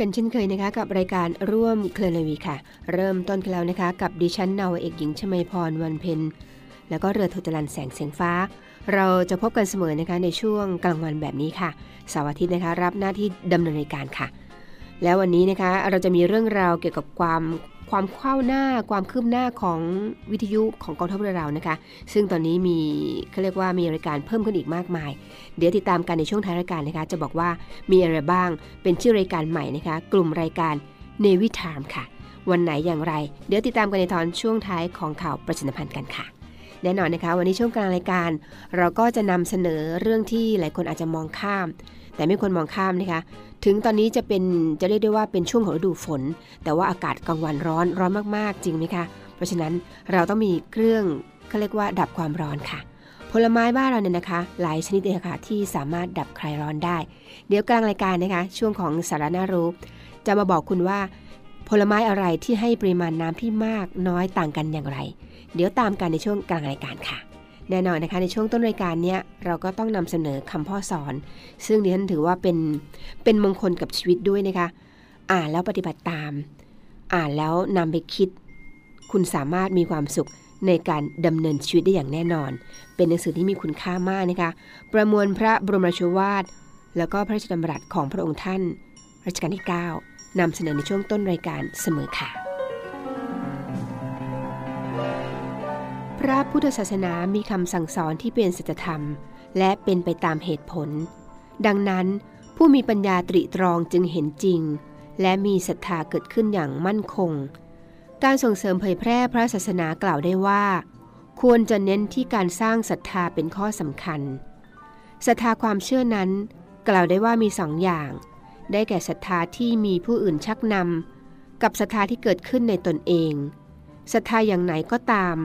กันเช่นเคยนะคะกับรายการร่วมเคลนวีค่ะ เริ่มต้นกันแล้วนะคะ กับดิฉันนาวเอกหญิงชมัยพรวันเพ็ญแล้วก็เรือโทจรันแสงเสียงฟ้า เราจะพบกันเสมอนะคะในช่วงกลางวันแบบนี้ค่ะเสาร์อาทิตย์นะคะ รับหน้าที่ดำเนินรายการค่ะ แล้ววันนี้นะคะเราจะมีเรื่องราวเกี่ยวกับความ ความข้าวหน้าความคืบหน้าของวิทยุของกองทัพเรือเรานะคะ ซึ่งตอนนี้มีเขาเรียกว่ามีรายการเพิ่มขึ้นอีกมากมาย เดี๋ยวติดตามกันในช่วงท้ายรายการนะคะ จะบอกว่ามีอะไรบ้างเป็นชื่อรายการใหม่นะคะ กลุ่มรายการ Navy Time ค่ะ วันไหนอย่างไร เดี๋ยวติดตามกันในตอนช่วงท้ายของข่าวประชาสัมพันธ์กันค่ะ แน่นอนนะคะ วันนี้ช่วงกลางรายการ เราก็จะนำเสนอเรื่องที่หลายคนอาจจะมองข้าม แต่ไม่ควรมองข้ามนะคะ ถึงตอนนี้จะเป็นจะเรียกได้ว่าเป็นช่วงของฤดูฝน แต่ว่าอากาศกลางวันร้อนร้อนมากๆ จริงไหมคะ เพราะฉะนั้นเราต้องมีเครื่องเขาเรียกว่าดับความร้อนค่ะผลไม้บ้านเราเนี่ยนะคะ หลายชนิดเลยค่ะที่สามารถดับคลายร้อนได้ เดี๋ยวกลางรายการนะคะ ช่วงของสาระน่ารู้ จะมาบอกคุณว่า ผลไม้อะไรที่ให้ปริมาณน้ำที่มากน้อยต่างกันอย่างไร เดี๋ยวตามกันในช่วงกลางรายการค่ะ แน่นอนนะคะในช่วงต้นรายการเนี้ยเราก็ต้องนำเสนอคำพ่อสอน ซึ่งดิฉันถือว่าเป็นเป็นมงคลกับชีวิตด้วยนะคะ อ่านแล้วปฏิบัติตาม อ่านแล้วนำไปคิด คุณสามารถมีความสุขในการดำเนินชีวิตได้อย่างแน่นอน เป็นหนังสือที่มีคุณค่ามากนะคะ ประมวลพระบรมราชวาท แล้วก็พระราชดำรัสของพระองค์ท่าน รัชกาลที่ 9นำเสนอในช่วงต้นรายการเสมอค่ะ ระพุทธศาสนามีคำสั่งสอนที่เป็นสัจธรรม และเป็นไปตามเหตุผล ดังนั้น ผู้มีปัญญาตริตรองจึงเห็นจริง และมีศรัทธาเกิดขึ้นอย่างมั่นคง การส่งเสริมเผยแพร่พระศาสนากล่าวได้ว่า ควรจะเน้นที่การสร้างศรัทธาเป็นข้อสำคัญศรัทธาความเชื่อนั้น กล่าวได้ว่ามีสองอย่าง ได้แก่ศรัทธาที่มีผู้อื่นชักนำกับศรัทธาที่เกิดขึ้นในตนเองศรัทธาอย่างไหนก็ตาม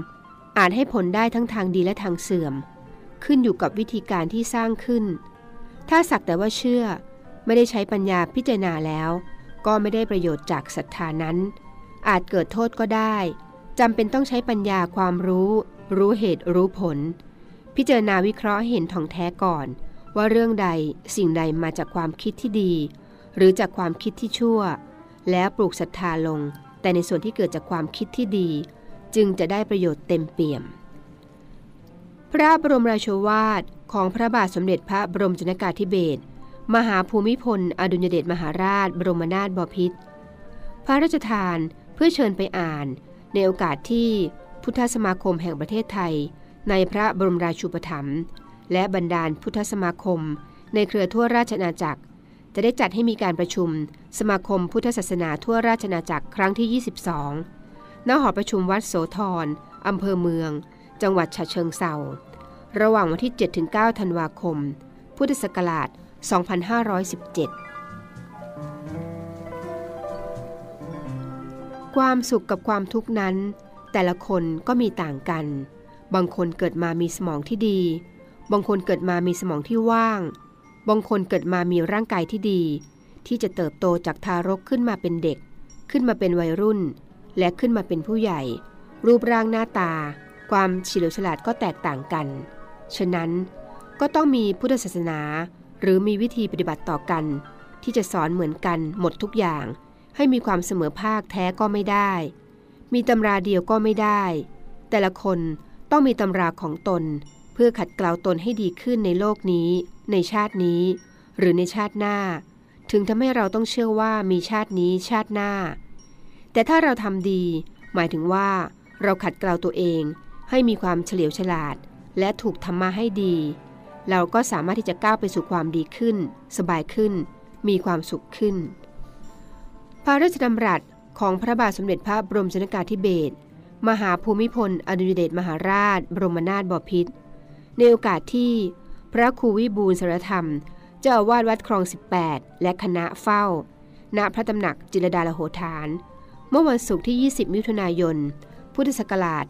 อาจให้ผลได้ทั้งทางดีและทางเสื่อม ขึ้นอยู่กับวิธีการที่สร้างขึ้น ถ้าสักแต่ว่าเชื่อ ไม่ได้ใช้ปัญญาพิจารณาแล้ว ก็ไม่ได้ประโยชน์จากศรัทธานั้น อาจเกิดโทษก็ได้จำเป็นต้องใช้ปัญญาความรู้ รู้เหตุรู้ผล พิจารณาวิเคราะห์เห็นท่องแท้ก่อน ว่าเรื่องใดสิ่งใดมาจากความคิดที่ดี หรือจากความคิดที่ชั่ว แล้วปลูกศรัทธาลง แต่ในส่วนที่เกิดจากความคิดที่ดี จึงจะได้ประโยชน์เต็มเปี่ยม พระบรมราโชวาทของพระบาทสมเด็จพระบรมชนกาธิเบศรมหาภูมิพล อดุลยเดชมหาราช บรมนาถบพิตรพระราชทานเพื่อเชิญไปอ่าน ในโอกาสที่พุทธสมาคมแห่งประเทศไทย ในพระบรมราชูปถัมภ์และบรรดาลพุทธสมาคม ในเครือทั่วราชอาณาจักร จะได้จัดให้มีการประชุม สมาคมพุทธศาสนาทั่วราชอาณาจักรครั้งที่ 22 ณหอประชุมวัดโสธรอำเภอเมือง จังหวัดฉะเชิงเซาระหว่างวันที่ 7-9 ธันวาคม พุทธศักราช 2517 ความสุขกับความทุกข์นั้น แต่ละคนก็มีต่างกัน บางคนเกิดมามีสมองที่ดี บางคนเกิดมามีสมองที่ว่าง บางคนเกิดมามีร่างกายที่ดี ที่จะเติบโตจากทารกขึ้นมาเป็นเด็ก ขึ้นมาเป็นวัยรุ่น และขึ้นมาเป็นผู้ใหญ่ รูปร่างหน้าตา ความเฉลียวฉลาดก็แตกต่างกัน ฉะนั้นก็ต้องมีพุทธศาสนา หรือมีวิธีปฏิบัติต่อกัน ที่จะสอนเหมือนกันหมดทุกอย่าง ให้มีความเสมอภาคแท้ก็ไม่ได้ มีตำราเดียวก็ไม่ได้ แต่ละคนต้องมีตำราของตน เพื่อขัดเกลาตนให้ดีขึ้นในโลกนี้ ในชาตินี้ หรือในชาติหน้า ถึงทำให้เราต้องเชื่อว่ามีชาตินี้ชาติหน้า แต่ถ้าเราทำดี หมายถึงว่า เราขัดเกลาตัวเอง ให้มีความเฉลียวฉลาด และถูกทำมาให้ดี เราก็สามารถที่จะก้าวไปสู่ความดีขึ้น สบายขึ้น มีความสุขขึ้น พระราชดำรัสของพระบาทสมเด็จพระบรมชนกาธิเบศรมหาภูมิพล อดุลยเดชมหาราช บรมนาถบพิตรในโอกาสที่พระครูวิบูลสารธรรม เจ้าอาวาสวัดคลอง 18 และคณะเฝ้า ณพระตำหนักจิรดาลโหฐาน เมื่อวันศุกร์ที่ 20 มิถุนายน พุทธศักราช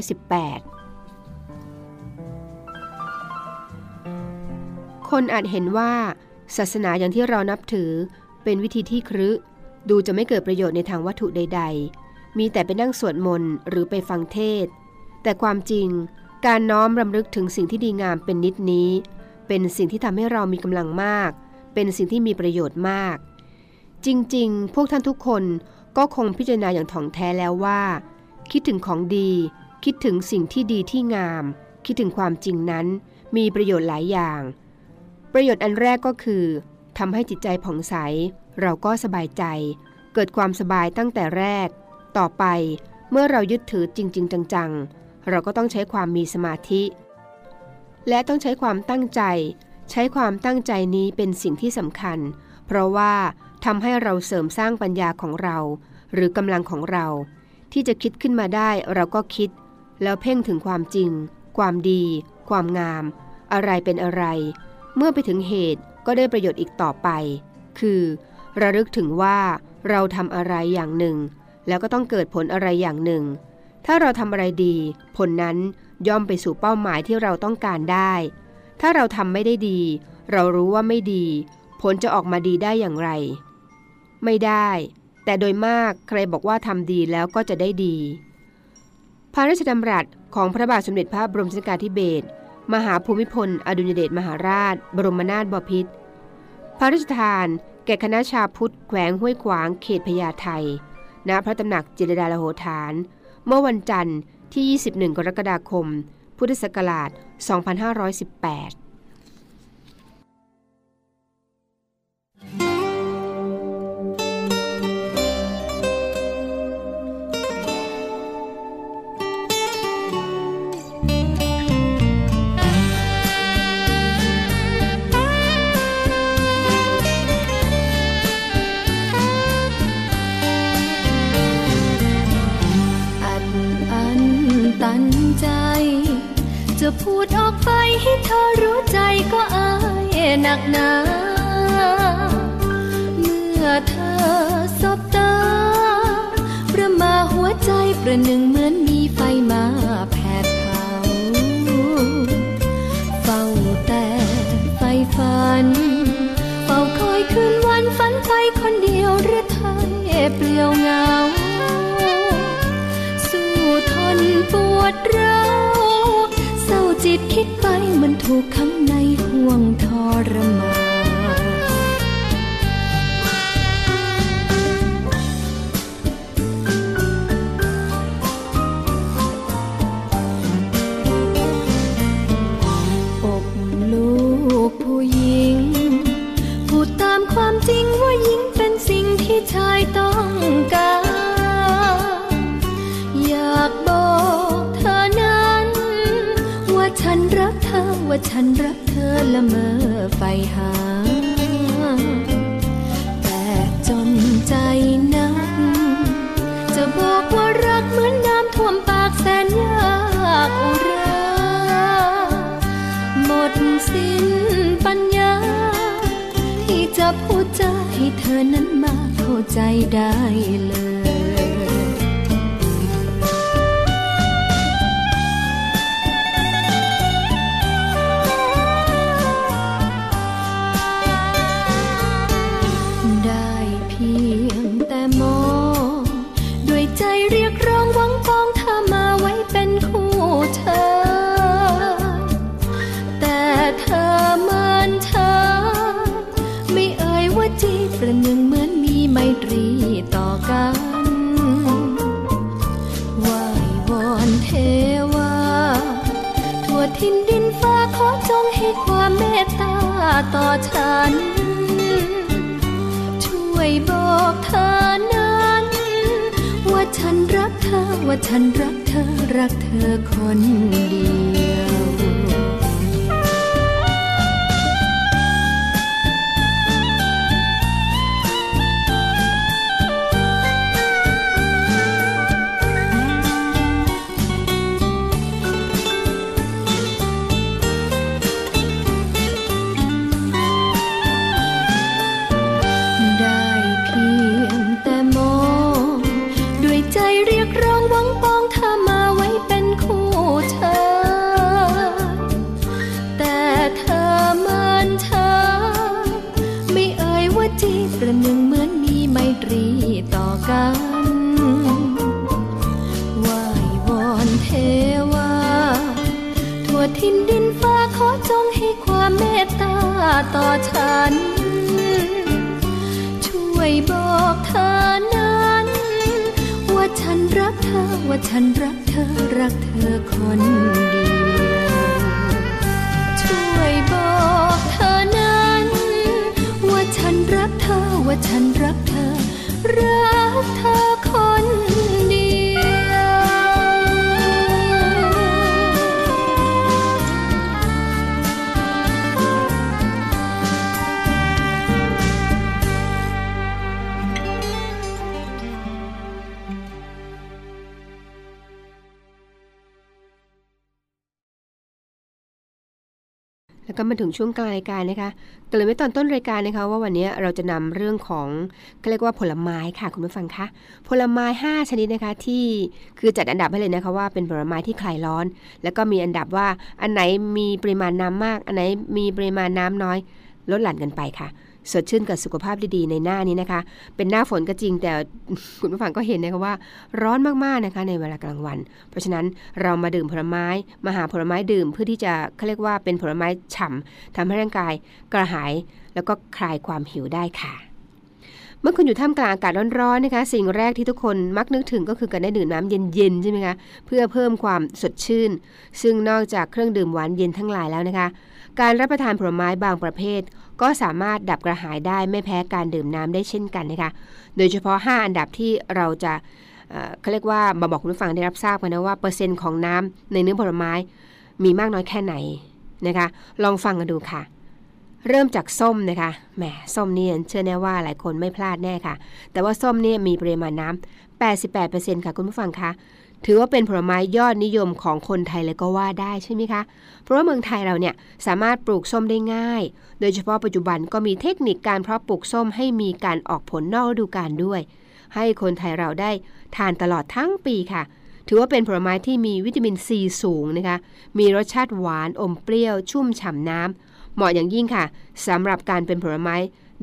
2518 คนอาจเห็นว่า ศาสนาอย่างที่เรานับถือเป็นวิธีที่ครึดูจะไม่เกิดประโยชน์ในทางวัตถุใด ๆ มีแต่ไปนั่งสวดมนต์หรือไปฟังเทศ แต่ความจริง การน้อมรำลึกถึงสิ่งที่ดีงามเป็นนิดนี้ เป็นสิ่งที่ทำให้เรามีกำลังมาก เป็นสิ่งที่มีประโยชน์มาก จริง ๆ พวกท่านทุกคน ก็คงพิจารณาอย่างถ่องแท้แล้วว่า คิดถึงของดี คิดถึงสิ่งที่ดีที่งาม คิดถึงความจริงนั้น มีประโยชน์หลายอย่าง ประโยชน์อันแรกก็คือทำให้จิตใจผ่องใส เราก็สบายใจ เกิดความสบายตั้งแต่แรก ต่อไปเมื่อเรายึดถือจริง ๆ จังๆ เราก็ต้องใช้ความมีสมาธิ และต้องใช้ความตั้งใจ ใช้ความตั้งใจนี้เป็นสิ่งที่สำคัญ เพราะว่า ทำให้เราเสริมสร้างปัญญาของเรา หรือกำลังของเรา ที่จะคิดขึ้นมาได้เราก็คิด แล้วเพ่งถึงความจริง ความดี ความงาม อะไรเป็นอะไร เมื่อไปถึงเหตุก็ได้ประโยชน์อีกต่อไป คือ ระลึกถึงว่าเราทำอะไรอย่างหนึ่ง แล้วก็ต้องเกิดผลอะไรอย่างหนึ่ง ถ้าเราทำอะไรดี ผลนั้นย่อมไปสู่เป้าหมายที่เราต้องการได้ ถ้าเราทำไม่ได้ดี เรารู้ว่าไม่ดี ผลจะออกมาดีได้อย่างไร ไม่ได้ แต่โดยมากใครบอกว่าทำดีแล้วก็จะได้ดี พระราชดำรัสของพระบาทสมเด็จพระบรมชนกาธิเบศรมหาภูมิพล อดุลยเดชมหาราช บรมนาถบพิตรพระราชทาน แก่คณะชาพุทธแขวงห้วยขวางเขตพญาไทณพระตำหนักจิรดาลโหฐาน เมื่อวันจันทร์ที่ 21 กรกฎาคม พุทธศักราช 2518 พูดออกไปให้เธอรู้ใจก็อายหนักหนา เมื่อเธอสบตาประมาหัวใจประหนึ่งเหมือนมีไฟมาแผดเผาเฝ้าแต่ไฟฝันเฝ้าคอยคืนวันฝันไปคนเดียวหรือไทยเปลี่ยว คิดไปมันถูกขังในห่วงทรมาน ต่อฉัน ช่วยบอกเธอนั้น ว่าฉันรักเธอ ว่าฉันรักเธอ รักเธอคนเดียวช่วยบอกเธอนั้น ว่าฉันรักเธอ ว่าฉันรักเธอ รักเธอ ก็มาถึงช่วงกลางรายการนะคะเกริ่นไว้ตอนต้นรายการนะคะว่าวันนี้เราจะนำเรื่องของเขาเรียกว่าผลไม้ค่ะคุณผู้ฟังคะผลไม้ 5 ชนิดนะคะที่คือจัดอันดับให้เลยนะคะว่าเป็นผลไม้ที่คลายร้อน แล้วก็มีอันดับว่าอันไหนมีปริมาณน้ำมาก อันไหนมีปริมาณน้ำน้อย ลดหลั่นกันไปค่ะ สดชื่นกับสุขภาพดีๆในหน้านี้นะคะ เป็นหน้าฝนก็จริงแต่คุณผู้ฟังก็เห็นนะคะว่า ร้อนมากๆนะคะในเวลากลางวัน เพราะฉะนั้นเรามาดื่มผลไม้มาหาผลไม้ดื่มเพื่อที่จะเขาเรียกว่าเป็นผลไม้ฉ่ำทำให้ร่างกายกระหาย แล้วก็คลายความหิวได้ค่ะเมื่อคุณอยู่ท่ามกลางอากาศร้อนๆนะคะ สิ่งแรกที่ทุกคนมักนึกถึงก็คือการได้ดื่มน้ำเย็นๆใช่ไหมคะเพื่อเพิ่มความสดชื่น ซึ่งนอกจากเครื่องดื่มหวานเย็นทั้งหลายแล้วนะคะ การรับประทานผลไม้บางประเภท ก็สามารถดับกระหายได้ไม่แพ้การดื่มน้ำได้เช่นกันนะคะ โดยเฉพาะ 5 อันดับที่เราจะเขาเรียกว่ามาบอกคุณผู้ฟังได้รับทราบกันนะว่าเปอร์เซ็นต์ของน้ำในเนื้อผลไม้มีมากน้อยแค่ไหนนะคะ ลองฟังกันดูค่ะ เริ่มจากส้มนะคะแหมส้มนี่เชื่อแน่ว่าหลายคนไม่พลาดแน่ค่ะ แต่ว่าส้มเนี่ยมีปริมาณน้ำ88%ค่ะคุณผู้ฟังคะ ถือว่าเป็นผลไม้ยอดนิยมของคนไทยเลยก็ว่าได้ใช่ไหมคะ เพราะว่าเมืองไทยเราเนี่ยสามารถปลูกส้มได้ง่าย โดยเฉพาะปัจจุบันก็มีเทคนิคการเพาะปลูกส้มให้มีการออกผลนอกฤดูกาลด้วย ให้คนไทยเราได้ทานตลอดทั้งปีค่ะ ถือว่าเป็นผลไม้ที่มีวิตามินซีสูงนะคะ มีรสชาติหวานอมเปรี้ยว ชุ่มฉ่ำน้ำเหมาะอย่างยิ่งค่ะสำหรับการเป็นผลไม้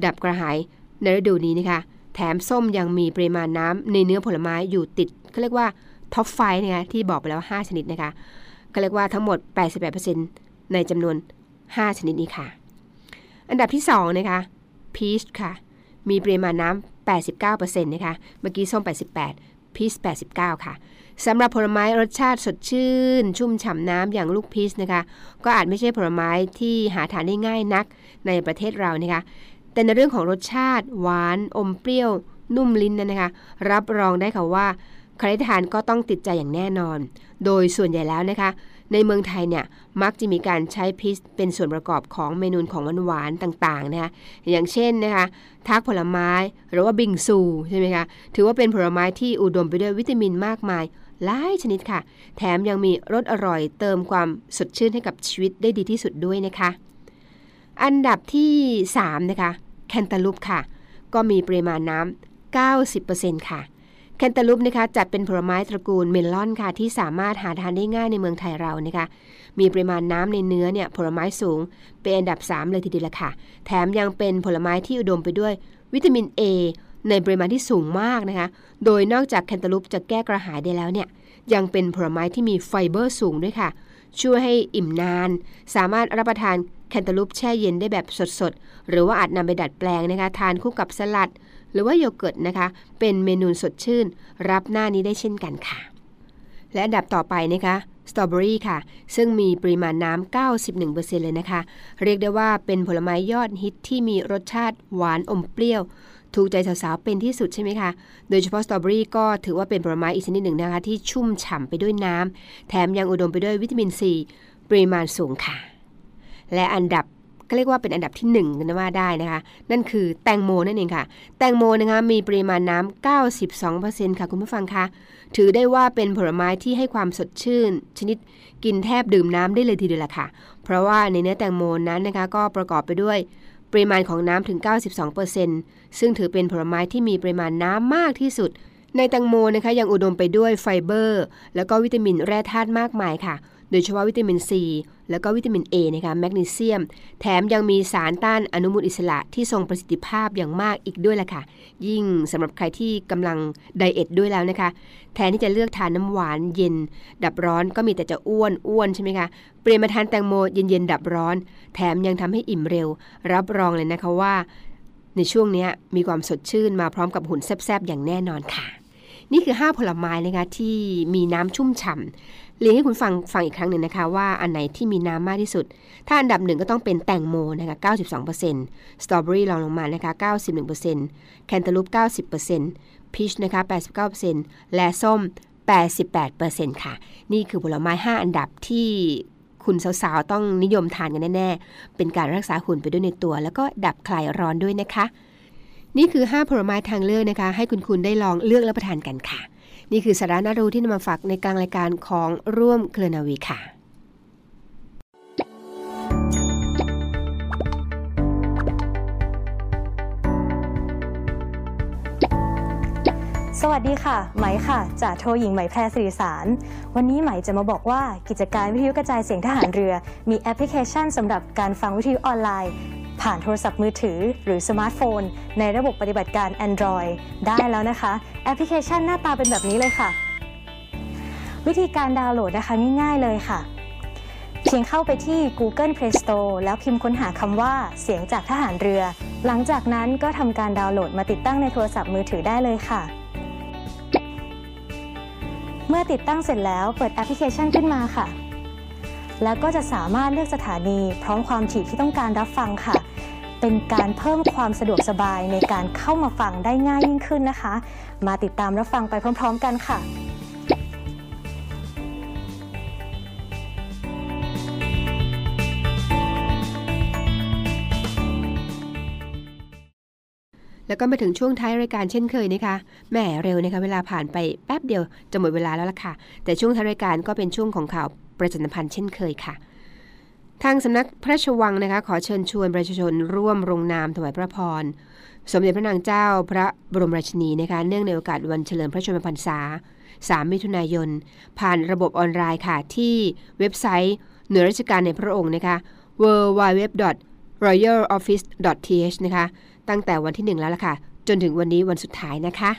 ดับกระหายในฤดูนี้นะคะ แถมส้มยังมีปริมาณน้ำในเนื้อผลไม้อยู่ติดเขาเรียกว่า ท็อปไฟนะคะที่บอกไปแล้ว 5 ชนิดนะคะเขาเรียกว่าทั้งหมด 88%ในจำนวน 5 ชนิดนี้ค่ะ อันดับที่ 2 นะคะพีชค่ะ มีปริมาณน้ำ 89%นะคะ เมื่อกี้ส้ม 88 พีช 89 ค่ะสำหรับผลไม้รสชาติสดชื่น ชุ่มฉ่ำน้ำอย่างลูกพีชนะคะ ก็อาจไม่ใช่ผลไม้ที่หาทานได้ง่ายนักในประเทศเรานะคะ แต่ในเรื่องของรสชาติหวานอมเปรี้ยวนุ่มลิ้นนั้นนะคะ รับรองได้ค่ะว่า ใครทานก็ต้องติดใจอย่างแน่นอน โดยส่วนใหญ่แล้วนะคะ ในเมืองไทยเนี่ยมักจะมีการใช้พีชเป็นส่วนประกอบของเมนูของหวานๆต่างๆนะคะอย่างเช่นนะคะทักผลไม้หรือว่าบิงซูใช่ไหมคะถือว่าเป็นผลไม้ที่อุดมไปด้วยวิตามินมากมายหลายชนิดค่ะ แถมยังมีรสอร่อยเติมความสดชื่นให้กับชีวิตได้ดีที่สุดด้วยนะคะ อันดับที่ 3 นะคะ แคนตาลูปค่ะ ก็มีปริมาณน้ำ90%ค่ะ แคนตาลูปนะคะจัดเป็นผลไม้ตระกูลเมลอนค่ะ ที่สามารถหาทานได้ง่ายในเมืองไทยเรานะคะ มีปริมาณน้ำในเนื้อเนี่ยผลไม้สูง เป็นอันดับ 3 เลยทีเดียวละค่ะ แถมยังเป็นผลไม้ที่อุดมไปด้วยวิตามิน A ในปริมาณที่สูงมากนะคะ โดยนอกจากแคนตาลูปจะแก้กระหายได้แล้วเนี่ย ยังเป็นผลไม้ที่มีไฟเบอร์สูงด้วยค่ะ ช่วยให้อิ่มนาน สามารถรับประทานแคนตาลูปแช่เย็นได้แบบสดๆ หรือว่าอาจนำไปดัดแปลงนะคะ ทานคู่กับสลัด รือว่าโยเกิร์ตนะคะ เป็นเมนูสดชื่น รับหน้านี้ได้เช่นกันค่ะ และอันดับต่อไปนะคะสตรอเบอรี่ค่ะ ซึ่งมีปริมาณน้ำ 91%เลยนะคะ เรียกได้ว่าเป็นผลไม้ยอดฮิตที่มีรสชาติหวานอมเปรี้ยว ถูกใจสาวๆ เป็นที่สุดใช่ไหมคะ โดยเฉพาะสตรอเบอรี่ก็ถือว่าเป็นผลไม้อีกชนิดหนึ่งนะคะ ที่ชุ่มฉ่ำไปด้วยน้ำ แถมยังอุดมไปด้วยวิตามินซี ปริมาณสูงค่ะ และอันดับ ก็เรียกว่าเป็นอันดับที่1นึ่งนว่าได้นะคะ นั่นคือแตงโมนั่นเองค่ะ แตงโมนะคะมีปริมาณน้ำ92%ค่ะคุณผู้ฟังคะ ถือได้ว่าเป็นผลไม้ที่ให้ความสดชื่น ชนิดกินแทบดื่มน้ำได้เลยทีเดียวละค่ะ เพราะว่าในเนื้อแตงโมนั้นนะคะก็ประกอบไปด้วยปริมาณของน้ำถึง 92%ซึ่งถือเป็นผลไม้ที่มีปริมาณน้ำมากที่สุด ในแตงโมนะคะยังอุดมไปด้วยไฟเบอร์ แล้วก็วิตามินแร่ธาตุมากมายค่ะ โดยเฉพาะวิตามินซี แล้วก็วิตามิน A นะคะแมกนีเซียม แถมยังมีสารต้านอนุมูลอิสระที่ทรงประสิทธิภาพอย่างมากอีกด้วยล่ะค่ะ ยิ่งสำหรับใครที่กำลังไดเอทด้วยแล้วนะคะ แทนที่จะเลือกทานน้ำหวานเย็น ดับร้อนก็มีแต่จะอ้วนอ้วนใช่ไหมคะเปลี่ยนมาทานแตงโมเย็นๆดับร้อน แถมยังทำให้อิ่มเร็ว รับรองเลยนะคะว่า ในช่วงนี้มีความสดชื่นมาพร้อมกับหุ่นแซบๆอย่างแน่นอนค่ะนี่คือ 5 ผลไม้นะคะที่มีน้ำชุ่มฉ่ำ เรียนให้คุณฟังฟังอีกครั้งหนึ่งนะคะว่าอันไหนที่มีน้ำมากที่สุด ถ้าอันดับหนึ่งก็ต้องเป็นแตงโมนะคะ92%สตรอเบอรี่รองลงมานะคะ91%แคนตาลูป90%พีชนะคะ89%และส้ม 88%ค่ะ นี่คือผลไม้ 5 อันดับที่คุณสาวๆ ต้องนิยมทานกันแน่ ๆ เป็นการรักษาหุ่นไปด้วยในตัว แล้วก็ดับคลายร้อนด้วยนะคะ นี่คือ 5 ผลไม้ทางเลือกนะคะ ให้คุณคุณได้ลองเลือกและประทานกันค่ะ นี่คือสาระน่ารู้ที่นำมาฝากในกลางรายการของร่วมเคลนาวีค่ะสวัสดีค่ะ ไหมค่ะจากโทหญิงไหมแพรสิริสาร วันนี้ไหมจะมาบอกว่ากิจการวิทยุกระจายเสียงทหารเรือ มีแอปพลิเคชันสำหรับการฟังวิทยุออนไลน์ ผ่านโทรศัพท์มือถือหรือสมาร์ทโฟน ในระบบปฏิบัติการ Android ได้แล้วนะคะ แอปพลิเคชันหน้าตาเป็นแบบนี้เลยค่ะ วิธีการดาวน์โหลดนะคะง่ายๆเลยค่ะ เพียงเข้าไปที่ Google Play Store แล้วพิมพ์ค้นหาคำว่าเสียงจากทหารเรือ หลังจากนั้นก็ทำการดาวน์โหลดมาติดตั้งในโทรศัพท์มือถือได้เลยค่ะ เมื่อติดตั้งเสร็จแล้วเปิดแอปพลิเคชันขึ้นมาค่ะแล้วก็จะสามารถเลือกสถานีพร้อมความถี่ที่ต้องการรับฟังค่ะ เป็นการเพิ่มความสะดวกสบายในการเข้ามาฟังได้ง่ายยิ่งขึ้นนะคะ มาติดตามรับฟังไปพร้อม ๆ กันค่ะแล้วก็มาถึงช่วงท้ายรายการเช่นเคยนะคะ แหมเร็วนะคะเวลาผ่านไปแป๊บเดียวจะหมดเวลาแล้วล่ะค่ะ แต่ช่วงท้ายรายการก็เป็นช่วงของข่าวประชาสัมพันธ์เช่นเคยค่ะ ทางสำนักพระราชวังนะคะขอเชิญชวนประชาชนร่วมลงนามถวายพระพร สมเด็จพระนางเจ้าพระบรมราชินีนะคะเนื่องในโอกาสวันเฉลิมพระชนมพรรษา 3 มิถุนายน ผ่านระบบออนไลน์ค่ะที่เว็บไซต์หน่วยราชการในพระองค์นะคะ www.royaloffice.th นะคะตั้งแต่วันที่ 1 แล้วล่ะค่ะ จนถึงวันนี้วันสุดท้ายนะคะ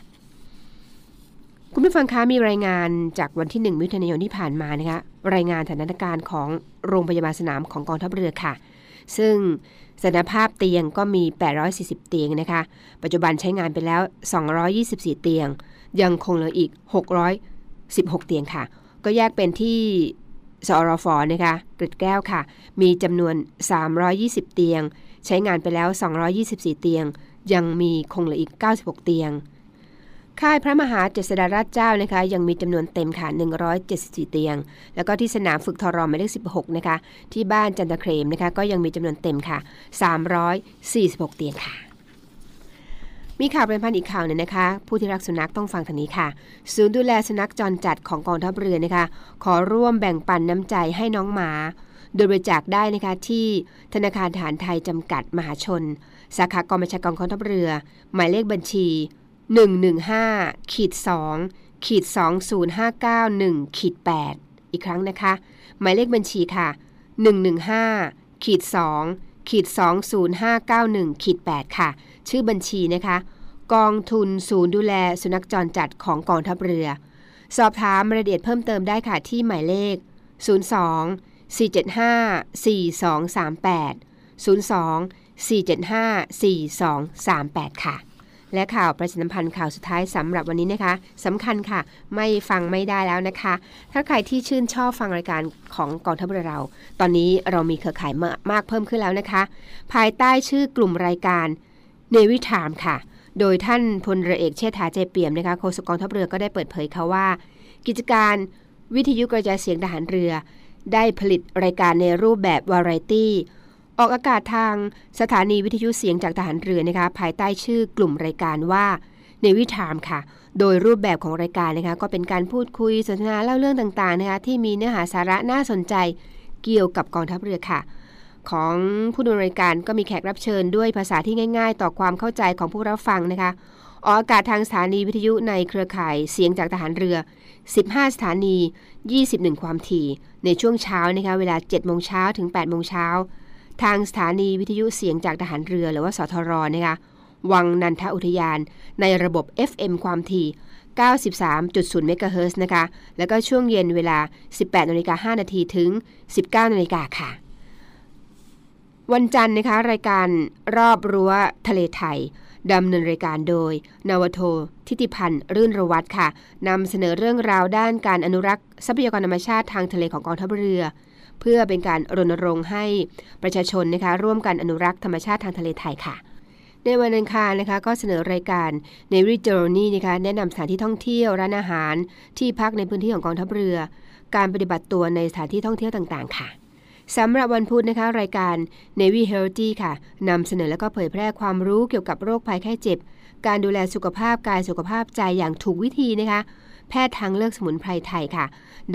คุณผู้ฟังคะมีรายงานจากวันที่ 1 มิถุนายนที่ผ่านมานะคะรายงานสถานการณ์ของโรงพยาบาลสนามของกองทัพเรือค่ะ ซึ่งสถานภาพเตียงก็มี 840 เตียงนะคะ ปัจจุบันใช้งานไปแล้ว 224 เตียง ยังคงเหลืออีก 616 เตียงค่ะ ก็แยกเป็นที่สอรฟอนะคะกร็ดแก้วค่ะ มีจำนวน 320 เตียง ใช้งานไปแล้ว 224 เตียง ยังมีคงเหลืออีก 96 เตียง ค่ายพระมหาเจษฎาราชเจ้านะคะยังมีจำนวนเต็มค่ะ174 เตียง แล้วก็ที่สนามฝึกทรอหมายเลข16นะคะที่บ้านจันทเครมนะคะก็ยังมีจำนวนเต็มค่ะ 346 เตียงค่ะมีข่าวเป็นพันอีกข่าวหนึ่งนะคะ ผู้ที่รักสุนัขต้องฟังทางนี้ค่ะ ศูนย์ดูแลสุนัขจรจัดของกองทัพเรือนะคะ ขอร่วมแบ่งปันน้ำใจให้น้องหมา โดยบริจาคได้นะคะที่ธนาคารทหารไทยจำกัดมหาชน สาขากองบัญชาการกองทัพเรือ หมายเลขบัญชี 115ขีด2ขีด20591ขีด8อีกครั้งนะคะ หมายเลขบัญชีค่ะ 115ขีด2ขีด20591ขีด8ค่ะ ชื่อบัญชีนะคะ กองทุนศูนย์ดูแลสุนัขจรจัดของกองทัพเรือ สอบถามรายละเอียดเพิ่มเติมได้ค่ะที่หมายเลข 02 475 4238 02 475 4238 ค่ะ และข่าวประชาสัมพันธ์ข่าวสุดท้ายสำหรับวันนี้นะคะสำคัญค่ะ ไม่ฟังไม่ได้แล้วนะคะ ถ้าใครที่ชื่นชอบฟังรายการของกองทัพเรือเรา ตอนนี้เรามีเครือข่ายมากเพิ่มขึ้นแล้วนะคะ ภายใต้ชื่อกลุ่มรายการเนวิทามค่ะ โดยท่านพลเรือเอกเชษฐาใจเปี่ยมนะคะโฆษกกองทัพเรือก็ได้เปิดเผยค่ะว่า กิจการวิทยุกระจายเสียงทหารเรือ ได้ผลิตรายการในรูปแบบวาไรตี้ ออกอากาศทางสถานีวิทยุเสียงจากทหารเรือนะคะภายใต้ชื่อกลุ่มรายการว่าเนวิทามค่ะ โดยรูปแบบของรายการนะคะก็เป็นการพูดคุยสนทนาเล่าเรื่องต่างๆนะคะที่มีเนื้อหาสาระน่าสนใจเกี่ยวกับกองทัพเรือค่ะ ของผู้ดำเนินรายการก็มีแขกรับเชิญด้วยภาษาที่ง่าย ๆ ต่อความเข้าใจของผู้รับฟังนะคะออกอากาศทางสถานีวิทยุในเครือข่ายเสียงจากทหารเรือ 15 สถานี 21 ความถี่ ในช่วงเช้านะคะเวลา 7 โมงเช้าถึง 8 โมงเช้า ทางสถานีวิทยุเสียงจากทหารเรือหรือว่าสทรนะคะวังนันทอุทยานในระบบ FM ความถี่ 93.0เมกะเฮิร์นะคะ แล้วก็ช่วงเย็นเวลา 18นาฬิกา5นาทีถึง 19นาฬิกาค่ะ วันจันทร์นะคะ รายการรอบรั้วทะเลไทยดำเนินรายการโดย นาวโท ทิติพันธ์รื่นระวัตค่ะนำเสนอเรื่องราวด้านการอนุรักษ์ทรัพยากรธรรมชาติทางทะเลของกองทัพเรือ เพื่อเป็นการรณรงค์ให้ประชาชนนะคะร่วมกันอนุรักษ์ธรรมชาติทางทะเลไทยค่ะในวันอังคารนะคะก็เสนอรายการ n a v y Journey นะคะแนะนำสถานที่ท่องเที่ยวร้านอาหาร ที่พักในพื้นที่ของกองทัพเรือ การปฏิบัติตัวในสถานที่ท่องเที่ยวต่างๆ ค่ะสำหรับวันพุธนะคะรายการ Navy Healthy ค่ะนำเสนอและก็เผยแพร่ความรู้เกี่ยวกับโรคภัยไข้เจ็บ การดูแลสุขภาพกายสุขภาพใจอย่างถูกวิธีนะคะ แพทย์ทางเลือกสมุนไพรไทยค่ะ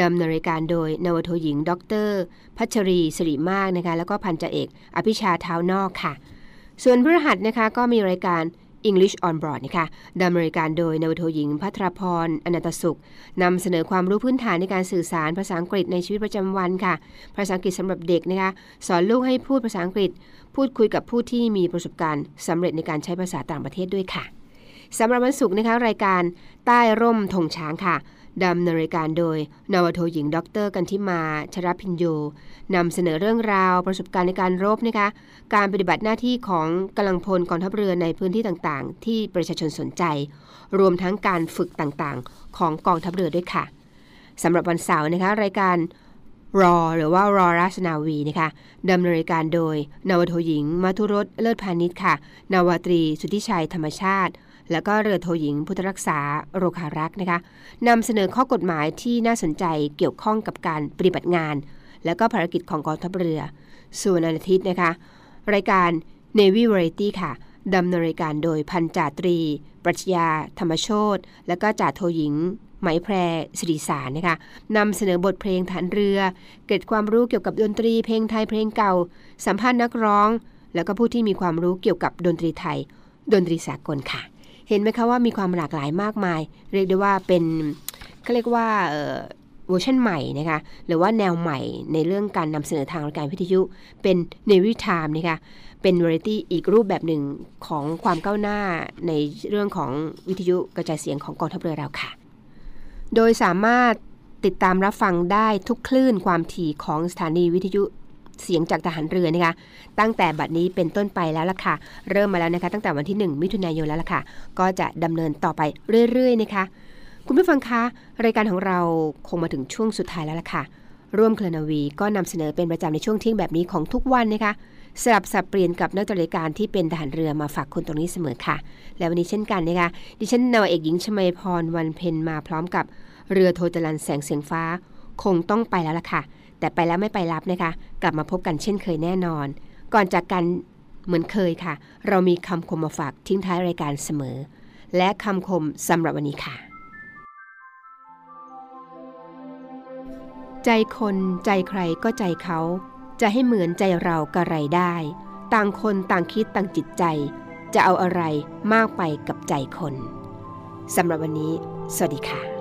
ดำเนินรายการโดยนวทหญิง ดร พัชรีสิริมากนะคะแล้วก็พันจ่าเอก อภิชาเท้านอกค่ะ ส่วนพฤหัสนะคะก็มีรายการ English on Board นะคะดำเนินรายการโดยนวทหญิง พัทรพร อนันตสุขนำเสนอความรู้พื้นฐานในการสื่อสารภาษาอังกฤษในชีวิตประจำวันค่ะ ภาษาอังกฤษสำหรับเด็กนะคะ สอนลูกให้พูดภาษาอังกฤษ พูดคุยกับผู้ที่มีประสบการณ์สำเร็จในการใช้ภาษาต่างประเทศด้วยค่ะ สำหรับวันศุกร์นะคะรายการใต้ร่มธงช้างค่ะดำเนินรายการโดย นวโทหญิง ดร กันทิมาชรพินโยนำเสนอเรื่องราวประสบการณ์ในการรบนะคะ การปฏิบัติหน้าที่ของกำลังพลกองทัพเรือในพื้นที่ต่างๆ ที่ประชาชนสนใจ รวมทั้งการฝึกต่างๆ ของกองทัพเรือด้วยค่ะสำหรับวันเสาร์นะคะ รายการรอหรือว่ารอราชนาวีนะคะดำเนินรายการโดย นวโทหญิง มัทุรสเลิศพาณิชย์ค่ะ นาวาตรี สุทธิชัยธรรมชาติ แล้วก็เรือโทหญิงพุทธรักษาโรคารักษ์นะคะนำเสนอข้อกฎหมายที่น่าสนใจเกี่ยวข้องกับการปฏิบัติงาน และก็ภารกิจของกองทัพเรือ ส่วนอาทิตย์นะคะ รายการ Navy Variety ค่ะดำเนินรายการโดยพันจ่าตรี ปรัชญา ธรรมโชตและก็จ่าโทหญิงไหมแพรสิริสารนะคะนำเสนอบทเพลงฐานเรือ เกิดความรู้เกี่ยวกับดนตรีเพลงไทยเพลงเก่า สัมภาษณ์นักร้อง แล้วก็ผู้ที่มีความรู้เกี่ยวกับดนตรีไทย ดนตรีสากลค่ะ เห็นไหมคะว่ามีความหลากหลายมากมาย เรียกได้ว่าเป็นเขาเรียกว่าเวอร์ชันใหม่นะคะหรือว่าแนวใหม่ในเรื่องการนำเสนอทางรายการวิทยุ เป็นเนวิทามนะคะเป็นวาไรตี้อีกรูปแบบหนึ่งของความก้าวหน้าในเรื่องของวิทยุกระจายเสียงของกองทัพเรือเราค่ะ โดยสามารถติดตามรับฟังได้ทุกคลื่นความถี่ของสถานีวิทยุ เสียงจากทหารเรือนะคะ ตั้งแต่บัดนี้เป็นต้นไปแล้วล่ะค่ะ เริ่มมาแล้วนะคะ ตั้งแต่วันที่ 1 มิถุนายนแล้วล่ะค่ะ ก็จะดำเนินต่อไปเรื่อย ๆ นะคะ คุณผู้ฟังคะ รายการของเราคงมาถึงช่วงสุดท้ายแล้วล่ะค่ะ ร่วมเคลนาวีก็นำเสนอเป็นประจำในช่วงเที่ยงแบบนี้ของทุกวันนะคะสลับสับเปลี่ยนกับนักจัดรายการที่เป็นทหารเรือมาฝากคุณตรงนี้เสมอค่ะ และวันนี้เช่นกันนะคะ ดิฉันนาวเอกหญิงชมาพรวันเพ็ญมาพร้อมกับเรือโทจรันแสงเสียงฟ้า คงต้องไปแล้วล่ะค่ะ แต่ไปแล้วไม่ไปรับนะคะ กลับมาพบกันเช่นเคยแน่นอน ก่อนจากกันเหมือนเคยค่ะ เรามีคำคมมาฝากทิ้งท้ายรายการเสมอ และคำคมสำหรับวันนี้ค่ะ ใจคนใจใครก็ใจเขา จะให้เหมือนใจเรากระไรได้ ต่างคนต่างคิดต่างจิตใจ จะเอาอะไรมากไปกับใจคนสำหรับวันนี้ สวัสดีค่ะ